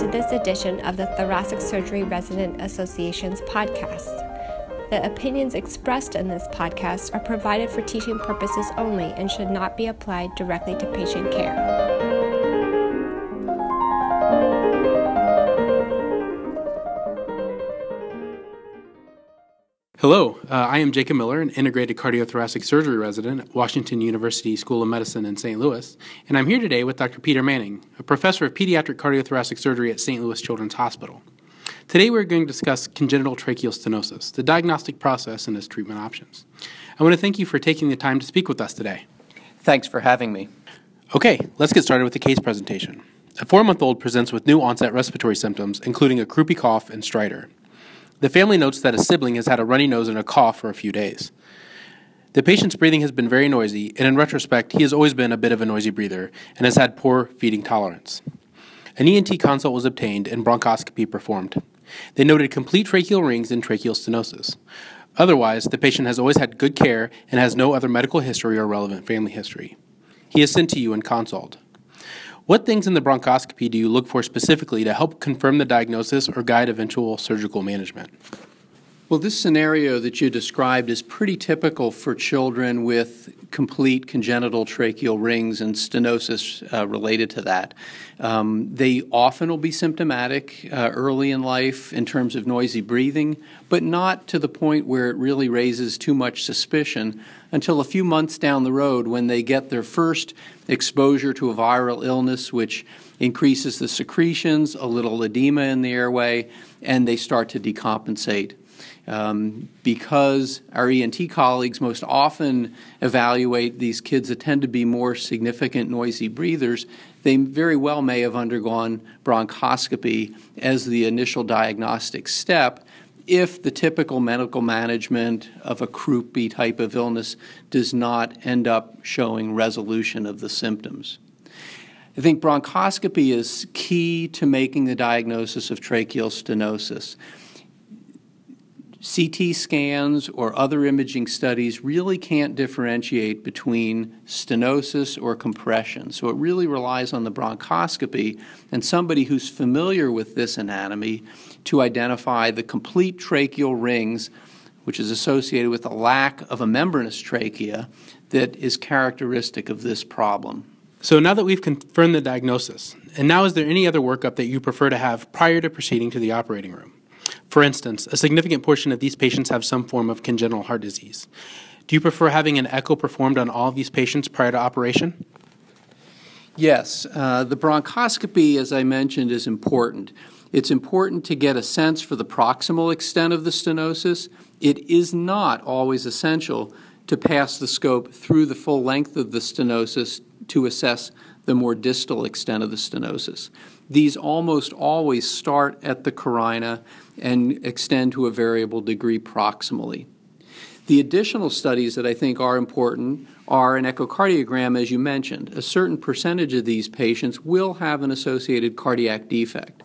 to this edition of the Thoracic Surgery Resident Association's podcast. The opinions expressed in this podcast are provided for teaching purposes only and should not be applied directly to patient care. Hello, uh, I am Jacob Miller, an integrated cardiothoracic surgery resident at Washington University School of Medicine in St. Louis, and I'm here today with Dr. Peter Manning, a professor of pediatric cardiothoracic surgery at St. Louis Children's Hospital. Today we're going to discuss congenital tracheal stenosis, the diagnostic process and its treatment options. I want to thank you for taking the time to speak with us today. Thanks for having me. Okay, let's get started with the case presentation. A four month old presents with new onset respiratory symptoms, including a croupy cough and stridor. The family notes that a sibling has had a runny nose and a cough for a few days. The patient's breathing has been very noisy, and in retrospect, he has always been a bit of a noisy breather and has had poor feeding tolerance. An ENT consult was obtained and bronchoscopy performed. They noted complete tracheal rings and tracheal stenosis. Otherwise, the patient has always had good care and has no other medical history or relevant family history. He is sent to you in consult. What things in the bronchoscopy do you look for specifically to help confirm the diagnosis or guide eventual surgical management? Well, this scenario that you described is pretty typical for children with complete congenital tracheal rings and stenosis uh, related to that. Um, they often will be symptomatic uh, early in life in terms of noisy breathing, but not to the point where it really raises too much suspicion until a few months down the road when they get their first exposure to a viral illness, which increases the secretions, a little edema in the airway, and they start to decompensate. Um, because our ENT colleagues most often evaluate these kids that tend to be more significant noisy breathers, they very well may have undergone bronchoscopy as the initial diagnostic step if the typical medical management of a croupy type of illness does not end up showing resolution of the symptoms. I think bronchoscopy is key to making the diagnosis of tracheal stenosis. CT scans or other imaging studies really can't differentiate between stenosis or compression. So it really relies on the bronchoscopy and somebody who's familiar with this anatomy to identify the complete tracheal rings, which is associated with a lack of a membranous trachea that is characteristic of this problem. So now that we've confirmed the diagnosis, and now is there any other workup that you prefer to have prior to proceeding to the operating room? For instance, a significant portion of these patients have some form of congenital heart disease. Do you prefer having an echo performed on all of these patients prior to operation? Yes, uh, the bronchoscopy, as I mentioned, is important. It's important to get a sense for the proximal extent of the stenosis. It is not always essential to pass the scope through the full length of the stenosis to assess the more distal extent of the stenosis. These almost always start at the carina and extend to a variable degree proximally. The additional studies that I think are important are an echocardiogram, as you mentioned. A certain percentage of these patients will have an associated cardiac defect.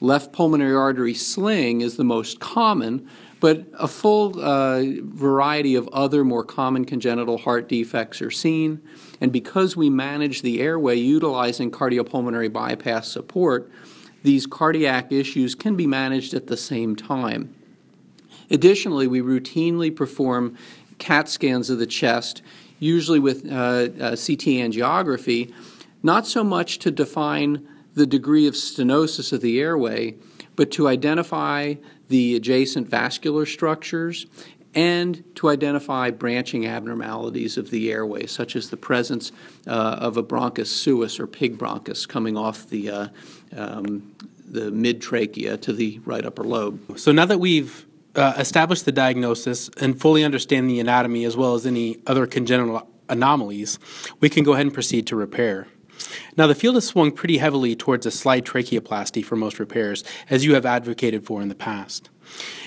Left pulmonary artery sling is the most common, but a full uh, variety of other more common congenital heart defects are seen. And because we manage the airway utilizing cardiopulmonary bypass support, these cardiac issues can be managed at the same time. Additionally, we routinely perform CAT scans of the chest, usually with uh, uh, CT angiography, not so much to define the degree of stenosis of the airway, but to identify the adjacent vascular structures and to identify branching abnormalities of the airway, such as the presence uh, of a bronchus suis or pig bronchus coming off the, uh, um, the mid trachea to the right upper lobe. So now that we've uh, established the diagnosis and fully understand the anatomy as well as any other congenital anomalies, we can go ahead and proceed to repair. Now, the field has swung pretty heavily towards a slide tracheoplasty for most repairs, as you have advocated for in the past.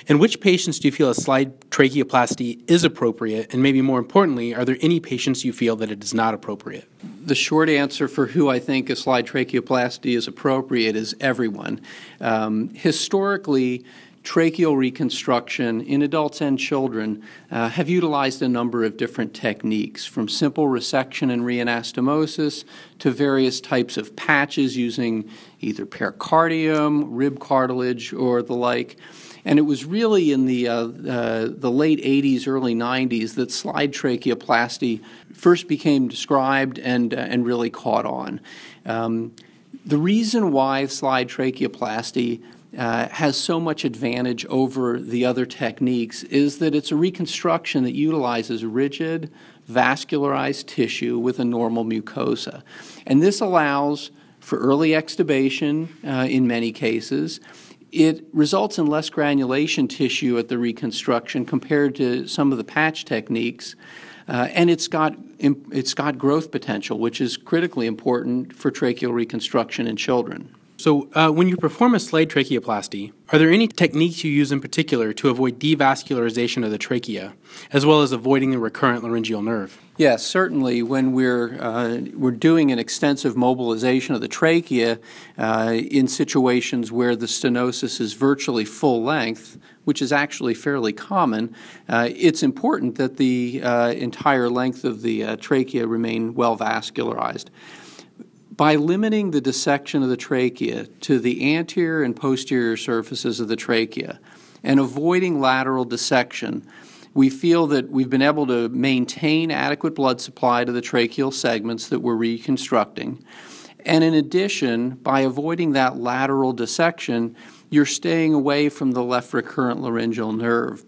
In which patients do you feel a slide tracheoplasty is appropriate, and maybe more importantly, are there any patients you feel that it is not appropriate? The short answer for who I think a slide tracheoplasty is appropriate is everyone. Um, historically, tracheal reconstruction in adults and children uh, have utilized a number of different techniques, from simple resection and reanastomosis to various types of patches using either pericardium, rib cartilage, or the like. And it was really in the, uh, uh, the late 80s, early 90s that slide tracheoplasty first became described and, uh, and really caught on. Um, the reason why slide tracheoplasty uh, has so much advantage over the other techniques is that it's a reconstruction that utilizes rigid, vascularized tissue with a normal mucosa. And this allows for early extubation uh, in many cases. It results in less granulation tissue at the reconstruction compared to some of the patch techniques. Uh, and it's got, it's got growth potential, which is critically important for tracheal reconstruction in children. So, uh, when you perform a slide tracheoplasty, are there any techniques you use in particular to avoid devascularization of the trachea, as well as avoiding the recurrent laryngeal nerve? Yes, certainly. When we're uh, we're doing an extensive mobilization of the trachea uh, in situations where the stenosis is virtually full length, which is actually fairly common, uh, it's important that the uh, entire length of the uh, trachea remain well vascularized. By limiting the dissection of the trachea to the anterior and posterior surfaces of the trachea and avoiding lateral dissection, we feel that we've been able to maintain adequate blood supply to the tracheal segments that we're reconstructing. And in addition, by avoiding that lateral dissection, you're staying away from the left recurrent laryngeal nerve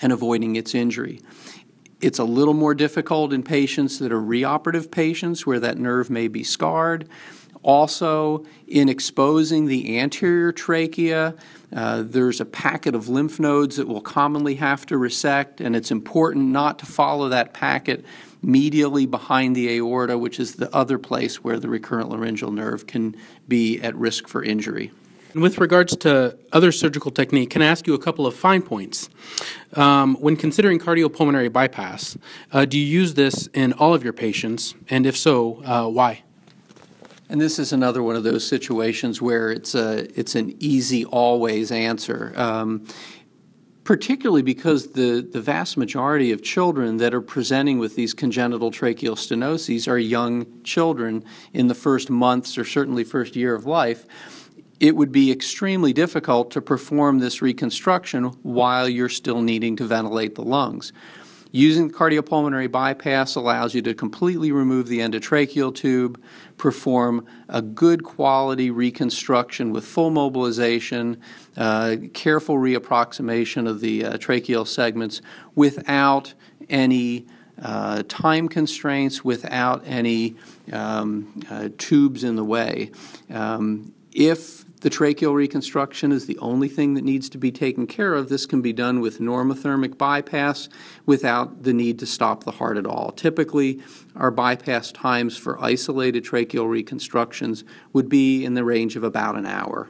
and avoiding its injury. It's a little more difficult in patients that are reoperative patients where that nerve may be scarred. Also, in exposing the anterior trachea, uh, there's a packet of lymph nodes that we'll commonly have to resect, and it's important not to follow that packet medially behind the aorta, which is the other place where the recurrent laryngeal nerve can be at risk for injury. And with regards to other surgical technique, can I ask you a couple of fine points? Um, when considering cardiopulmonary bypass, uh, do you use this in all of your patients? And if so, uh, why? And this is another one of those situations where it's a it's an easy always answer. Um, particularly because the, the vast majority of children that are presenting with these congenital tracheal stenoses are young children in the first months or certainly first year of life it would be extremely difficult to perform this reconstruction while you're still needing to ventilate the lungs. Using cardiopulmonary bypass allows you to completely remove the endotracheal tube, perform a good quality reconstruction with full mobilization, uh, careful reapproximation of the uh, tracheal segments without any uh, time constraints, without any um, uh, tubes in the way. Um, if the tracheal reconstruction is the only thing that needs to be taken care of. This can be done with normothermic bypass without the need to stop the heart at all. Typically, our bypass times for isolated tracheal reconstructions would be in the range of about an hour.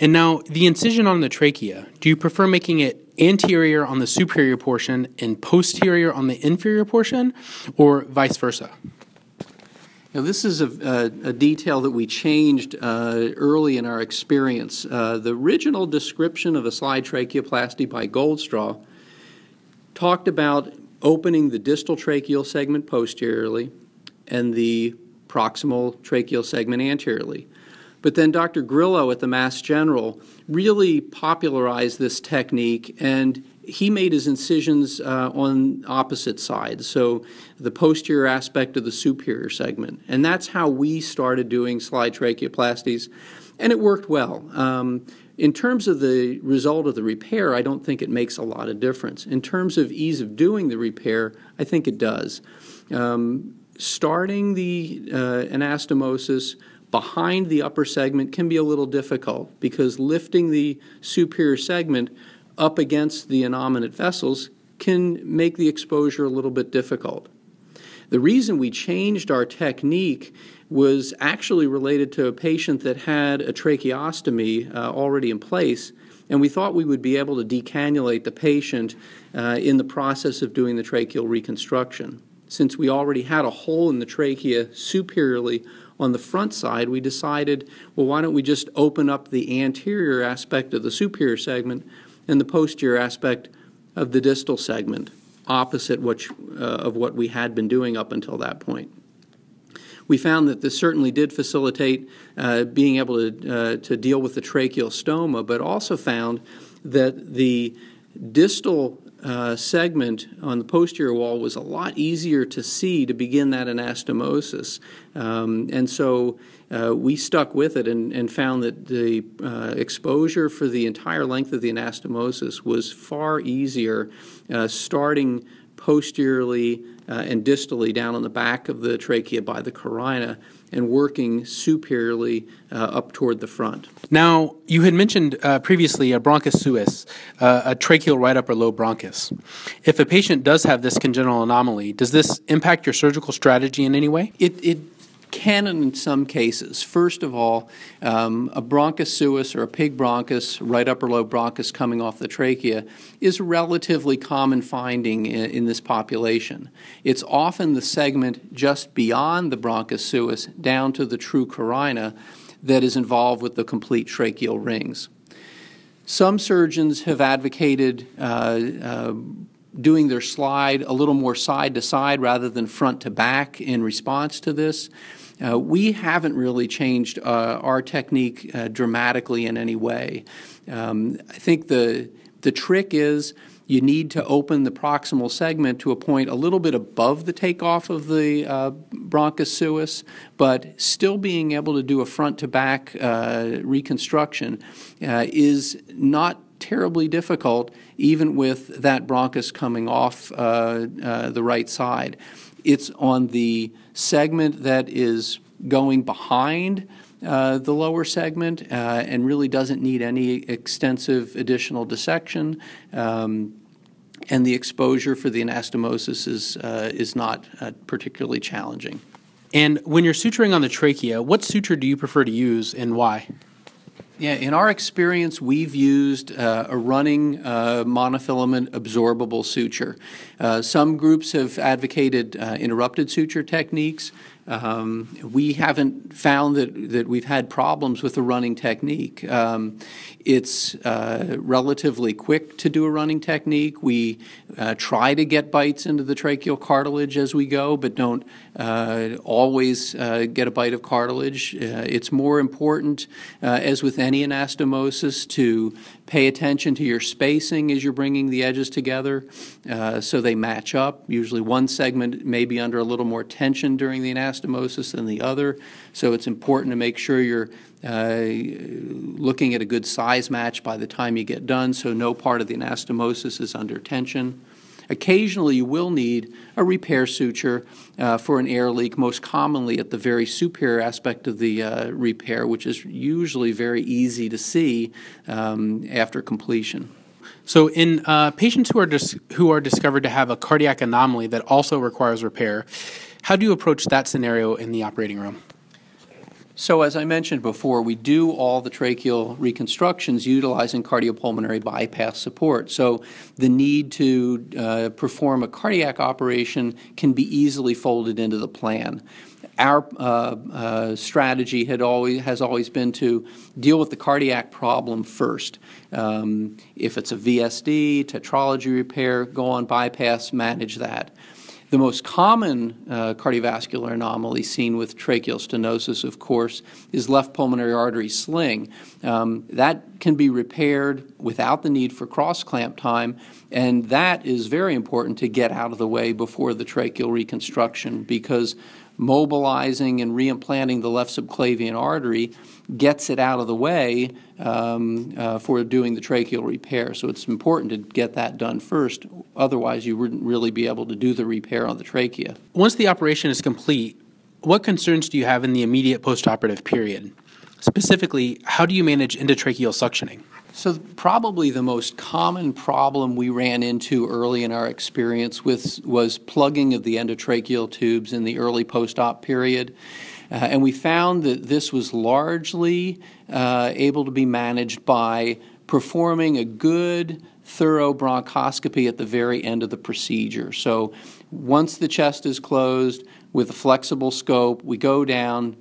And now, the incision on the trachea, do you prefer making it anterior on the superior portion and posterior on the inferior portion, or vice versa? Now, this is a, a, a detail that we changed uh, early in our experience. Uh, the original description of a slide tracheoplasty by Goldstraw talked about opening the distal tracheal segment posteriorly and the proximal tracheal segment anteriorly. But then Dr. Grillo at the Mass General really popularized this technique and he made his incisions uh, on opposite sides, so the posterior aspect of the superior segment. And that's how we started doing slide tracheoplasties, and it worked well. Um, in terms of the result of the repair, I don't think it makes a lot of difference. In terms of ease of doing the repair, I think it does. Um, starting the uh, anastomosis behind the upper segment can be a little difficult because lifting the superior segment up against the innominate vessels can make the exposure a little bit difficult. The reason we changed our technique was actually related to a patient that had a tracheostomy uh, already in place, and we thought we would be able to decannulate the patient uh, in the process of doing the tracheal reconstruction. Since we already had a hole in the trachea superiorly on the front side, we decided, well, why don't we just open up the anterior aspect of the superior segment and the posterior aspect of the distal segment, opposite what, uh, of what we had been doing up until that point. We found that this certainly did facilitate uh, being able to, uh, to deal with the tracheal stoma, but also found that the distal uh, segment on the posterior wall was a lot easier to see to begin that anastomosis. Um, and so uh, we stuck with it and, and found that the uh, exposure for the entire length of the anastomosis was far easier uh, starting posteriorly uh, and distally down on the back of the trachea by the carina and working superiorly uh, up toward the front. Now, you had mentioned uh, previously a bronchus suis, uh, a tracheal right upper lobe bronchus. If a patient does have this congenital anomaly, does this impact your surgical strategy in any way? It, it can in some cases. First of all, um, a bronchus suis or a pig bronchus, right upper lobe bronchus coming off the trachea, is a relatively common finding in, in, this population. It's often the segment just beyond the bronchus suis down to the true carina that is involved with the complete tracheal rings. Some surgeons have advocated uh, uh, doing their slide a little more side to side rather than front to back in response to this. Uh, we haven't really changed uh, our technique uh, dramatically in any way. Um, I think the the trick is you need to open the proximal segment to a point a little bit above the takeoff of the uh, bronchus suis, but still being able to do a front to back uh, reconstruction uh, is not terribly difficult, even with that bronchus coming off uh, uh, the right side. It's on the segment that is going behind uh, the lower segment uh, and really doesn't need any extensive additional dissection. Um, and the exposure for the anastomosis is, uh, is not uh, particularly challenging. And when you're suturing on the trachea, what suture do you prefer to use and why? Yeah, in our experience, we've used uh, a running uh, monofilament absorbable suture. Uh, some groups have advocated uh, interrupted suture techniques. Um, we haven't found that, that we've had problems with the running technique. Um, it's uh, relatively quick to do a running technique. We uh, try to get bites into the tracheal cartilage as we go, but don't uh, always uh, get a bite of cartilage. Uh, it's more important, uh, as with any anastomosis, to pay attention to your spacing as you're bringing the edges together so they match up. Usually, one segment may be under a little more tension during the anastomosis than the other, so it's important to make sure you're uh, looking at a good size match by the time you get done so no part of the anastomosis is under tension. Occasionally, you will need a repair suture uh, for an air leak, most commonly at the very superior aspect of the uh, repair, which is usually very easy to see um, after completion. So, in uh, patients who are dis- who are discovered to have a cardiac anomaly that also requires repair, how do you approach that scenario in the operating room? So, as I mentioned before, we do all the tracheal reconstructions utilizing cardiopulmonary bypass support. So, the need to uh, perform a cardiac operation can be easily folded into the plan. Our uh, uh, strategy had always has always been to deal with the cardiac problem first. Um, if it's a VSD, tetralogy repair, go on bypass, manage that. The most common uh, cardiovascular anomaly seen with tracheal stenosis, of course, is left pulmonary artery sling. Um, that can be repaired without the need for cross clamp time, and that is very important to get out of the way before the tracheal reconstruction because mobilizing and reimplanting the left subclavian artery gets it out of the way um, uh, for doing the tracheal repair. So it's important to get that done first. Otherwise, you wouldn't really be able to do the repair on the trachea. Once the operation is complete, what concerns do you have in the immediate postoperative period? Specifically, how do you manage endotracheal suctioning? So, probably the most common problem we ran into early in our experience with was plugging of the endotracheal tubes in the early post op period. Uh, and we found that this was largely uh, able to be managed by performing a good, thorough bronchoscopy at the very end of the procedure. So, once the chest is closed with a flexible scope, we go down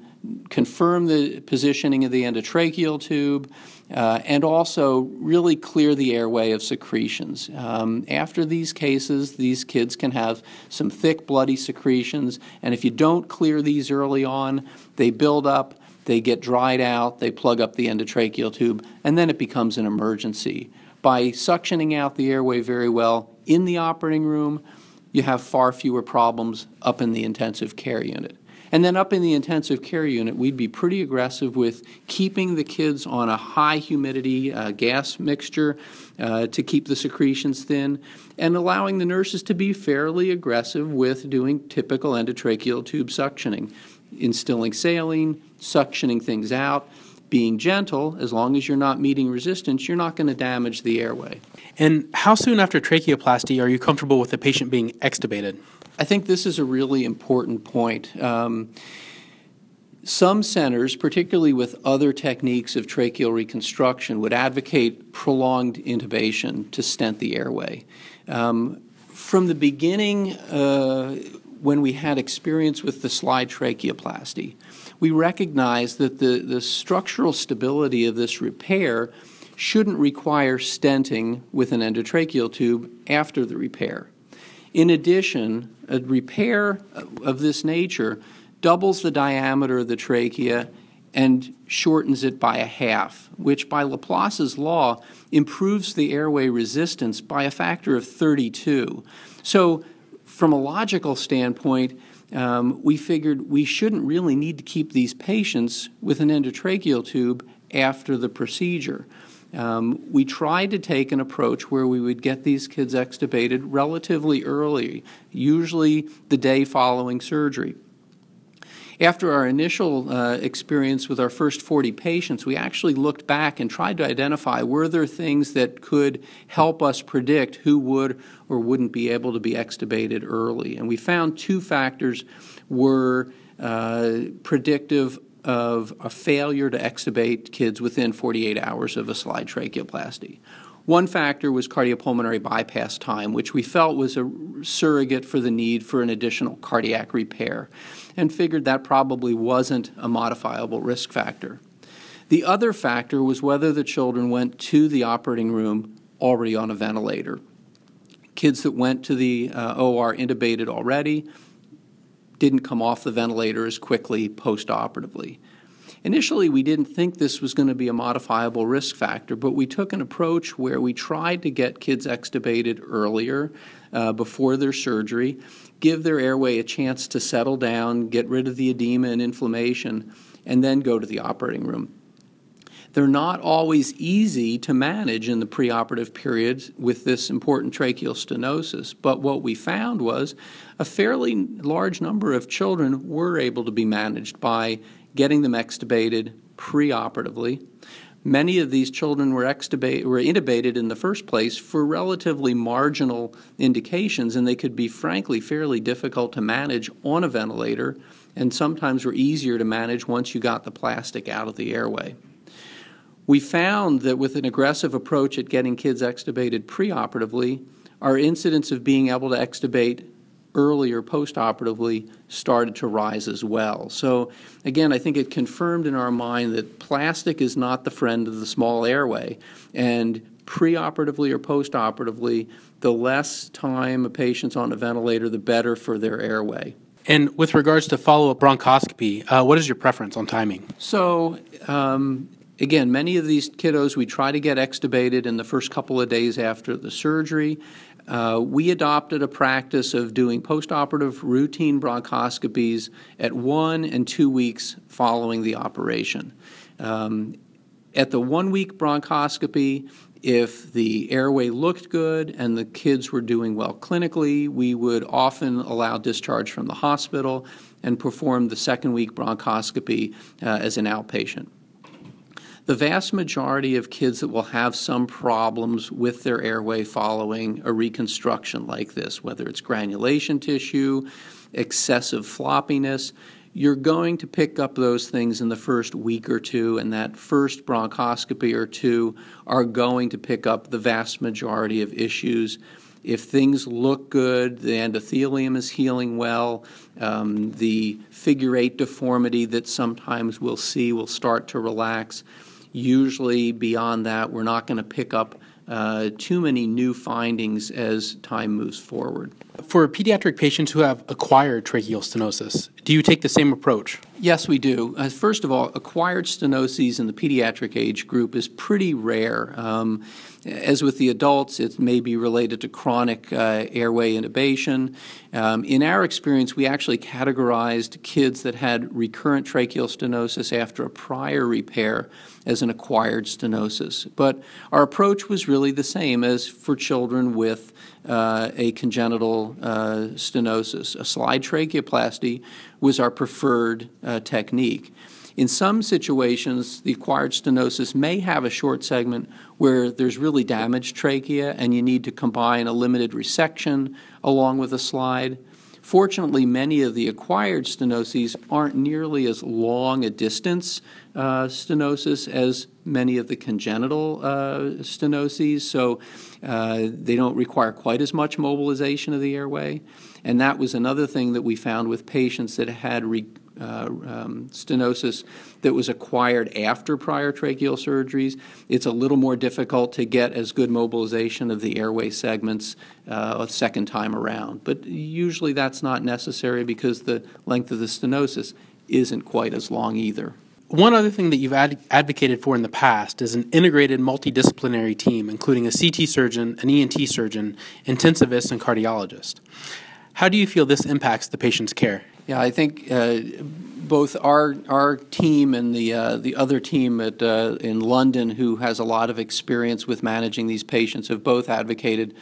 confirm the positioning of the endotracheal tube, uh, and also really clear the airway of secretions. Um, after these cases, these kids can have some thick, bloody secretions, and if you don't clear these early on, they build up, they get dried out, they plug up the endotracheal tube, and then it becomes an emergency. By suctioning out the airway very well in the operating room, you have far fewer problems up in the intensive care unit. And then up in the intensive care unit, we'd be pretty aggressive with keeping the kids on a high humidity uh, gas mixture uh, to keep the secretions thin, and allowing the nurses to be fairly aggressive with doing typical endotracheal tube suctioning, instilling saline, suctioning things out. Being gentle, as long as you're not meeting resistance, you're not going to damage the airway. And how soon after tracheoplasty are you comfortable with the patient being extubated? I think this is a really important point. Um, some centers, particularly with other techniques of tracheal reconstruction, would advocate prolonged intubation to stent the airway. Um, from the beginning, uh, when we had experience with the slide tracheoplasty, we recognize that the, the structural stability of this repair shouldn't require stenting with an endotracheal tube after the repair. In addition, a repair of this nature doubles the diameter of the trachea and shortens it by a half, which by Laplace's law improves the airway resistance by a factor of 32. So, from a logical standpoint, um, we figured we shouldn't really need to keep these patients with an endotracheal tube after the procedure. Um, we tried to take an approach where we would get these kids extubated relatively early, usually the day following surgery. After our initial uh, experience with our first 40 patients, we actually looked back and tried to identify were there things that could help us predict who would or wouldn't be able to be extubated early. And we found two factors were uh, predictive of a failure to extubate kids within 48 hours of a slide tracheoplasty. One factor was cardiopulmonary bypass time, which we felt was a surrogate for the need for an additional cardiac repair, and figured that probably wasn't a modifiable risk factor. The other factor was whether the children went to the operating room already on a ventilator. Kids that went to the uh, OR intubated already, didn't come off the ventilator as quickly postoperatively. Initially, we didn't think this was going to be a modifiable risk factor, but we took an approach where we tried to get kids extubated earlier uh, before their surgery, give their airway a chance to settle down, get rid of the edema and inflammation, and then go to the operating room. They're not always easy to manage in the preoperative period with this important tracheal stenosis, but what we found was a fairly large number of children were able to be managed by getting them extubated preoperatively. Many of these children were, extubate, were intubated in the first place for relatively marginal indications, and they could be, frankly, fairly difficult to manage on a ventilator, and sometimes were easier to manage once you got the plastic out of the airway. We found that with an aggressive approach at getting kids extubated preoperatively, our incidence of being able to extubate earlier postoperatively started to rise as well. So, again, I think it confirmed in our mind that plastic is not the friend of the small airway. And preoperatively or postoperatively, the less time a patient's on a ventilator, the better for their airway. And with regards to follow up bronchoscopy, uh, what is your preference on timing? So, um, again, many of these kiddos we try to get extubated in the first couple of days after the surgery. Uh, we adopted a practice of doing postoperative routine bronchoscopies at one and two weeks following the operation. Um, at the one week bronchoscopy, if the airway looked good and the kids were doing well clinically, we would often allow discharge from the hospital and perform the second week bronchoscopy uh, as an outpatient. The vast majority of kids that will have some problems with their airway following a reconstruction like this, whether it's granulation tissue, excessive floppiness, you're going to pick up those things in the first week or two, and that first bronchoscopy or two are going to pick up the vast majority of issues if things look good, the endothelium is healing well, um, the figure eight deformity that sometimes we'll see will start to relax. Usually, beyond that, we're not going to pick up uh, too many new findings as time moves forward. For pediatric patients who have acquired tracheal stenosis, do you take the same approach? Yes, we do. Uh, first of all, acquired stenosis in the pediatric age group is pretty rare. Um, as with the adults, it may be related to chronic uh, airway intubation. Um, in our experience, we actually categorized kids that had recurrent tracheal stenosis after a prior repair as an acquired stenosis. But our approach was really the same as for children with uh, a congenital uh, stenosis. A slide tracheoplasty was our preferred uh, technique. In some situations, the acquired stenosis may have a short segment where there's really damaged trachea and you need to combine a limited resection along with a slide. Fortunately, many of the acquired stenoses aren't nearly as long a distance uh, stenosis as many of the congenital uh, stenoses, so uh, they don't require quite as much mobilization of the airway. And that was another thing that we found with patients that had re- uh, um, stenosis that was acquired after prior tracheal surgeries. It's a little more difficult to get as good mobilization of the airway segments uh, a second time around. But usually that's not necessary because the length of the stenosis isn't quite as long either. One other thing that you've ad- advocated for in the past is an integrated multidisciplinary team, including a CT surgeon, an ENT surgeon, intensivist, and cardiologist. How do you feel this impacts the patient's care? Yeah, I think uh, both our our team and the uh, the other team at uh, in London, who has a lot of experience with managing these patients, have both advocated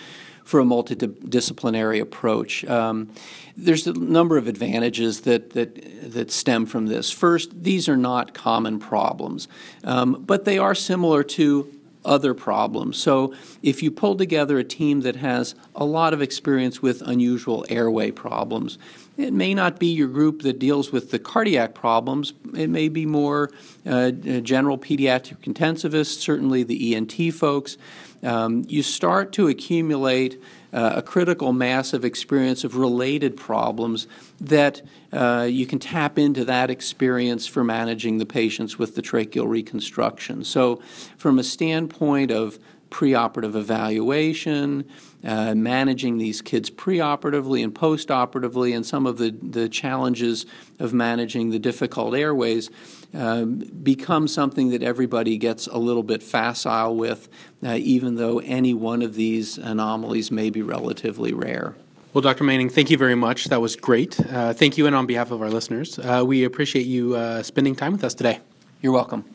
for a multidisciplinary approach. Um, there's a number of advantages that, that, that stem from this. First, these are not common problems, um, but they are similar to other problems. So if you pull together a team that has a lot of experience with unusual airway problems, it may not be your group that deals with the cardiac problems. It may be more uh, general pediatric intensivists, certainly the ENT folks. Um, you start to accumulate uh, a critical mass of experience of related problems that uh, you can tap into that experience for managing the patients with the tracheal reconstruction. So, from a standpoint of preoperative evaluation, uh, managing these kids preoperatively and postoperatively, and some of the, the challenges of managing the difficult airways um, become something that everybody gets a little bit facile with, uh, even though any one of these anomalies may be relatively rare. Well, Dr. Manning, thank you very much. That was great. Uh, thank you, and on behalf of our listeners, uh, we appreciate you uh, spending time with us today. You're welcome.